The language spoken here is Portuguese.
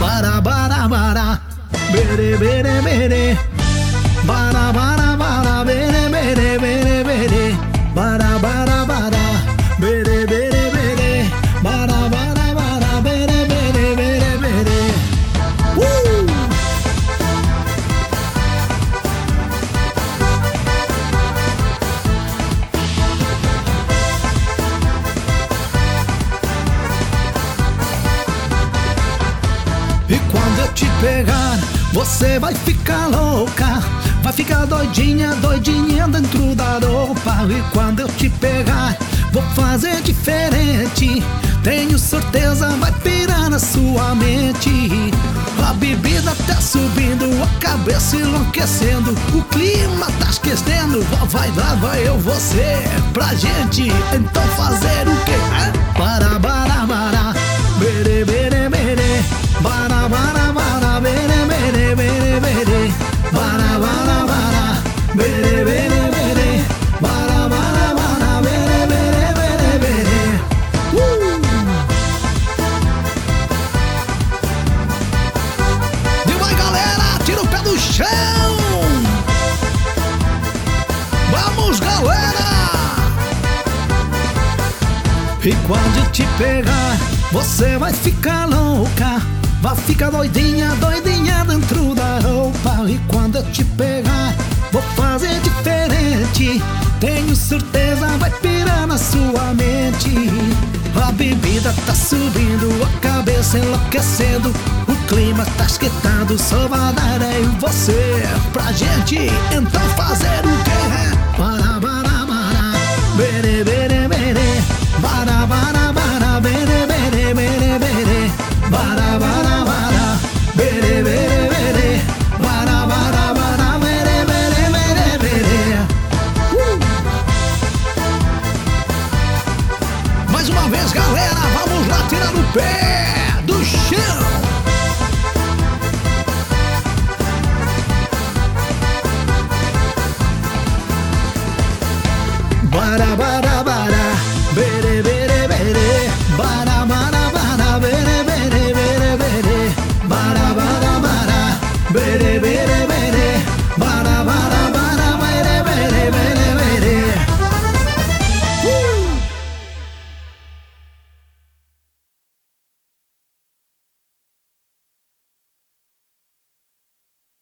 Bara, bara, bara. Bere, bere, bere. Quando eu te pegar, você vai ficar louca. Vai ficar doidinha, doidinha dentro da roupa. E quando eu te pegar, vou fazer diferente. Tenho certeza, vai pirar na sua mente. A bebida tá subindo, a cabeça enlouquecendo. O clima tá esquecendo. Vai lá, vai eu, você. Pra gente então fazer o para, para. Tira o pé do chão! Vamos, galera! E quando te pegar, você vai ficar louca. Vai ficar doidinha, doidinha dentro da roupa. E quando eu te pegar, vou fazer diferente. Tenho certeza, vai pirar na sua mente. A bebida tá subindo, a cabeça enlouquecendo. O clima tá esquentado, só vai dar eu e você. Pra gente então fazer o quê? Para, para, para. Bere, bere, bere. Bara, bara, bara. Bere, bere, bere, bere. Bara, bara, bara. Bere, bere, bere. Bara, bara, bara. Bere, bere, bere, bere. Uh! Mais uma vez, galera, vamos lá tirar o pé do chão. Barabara.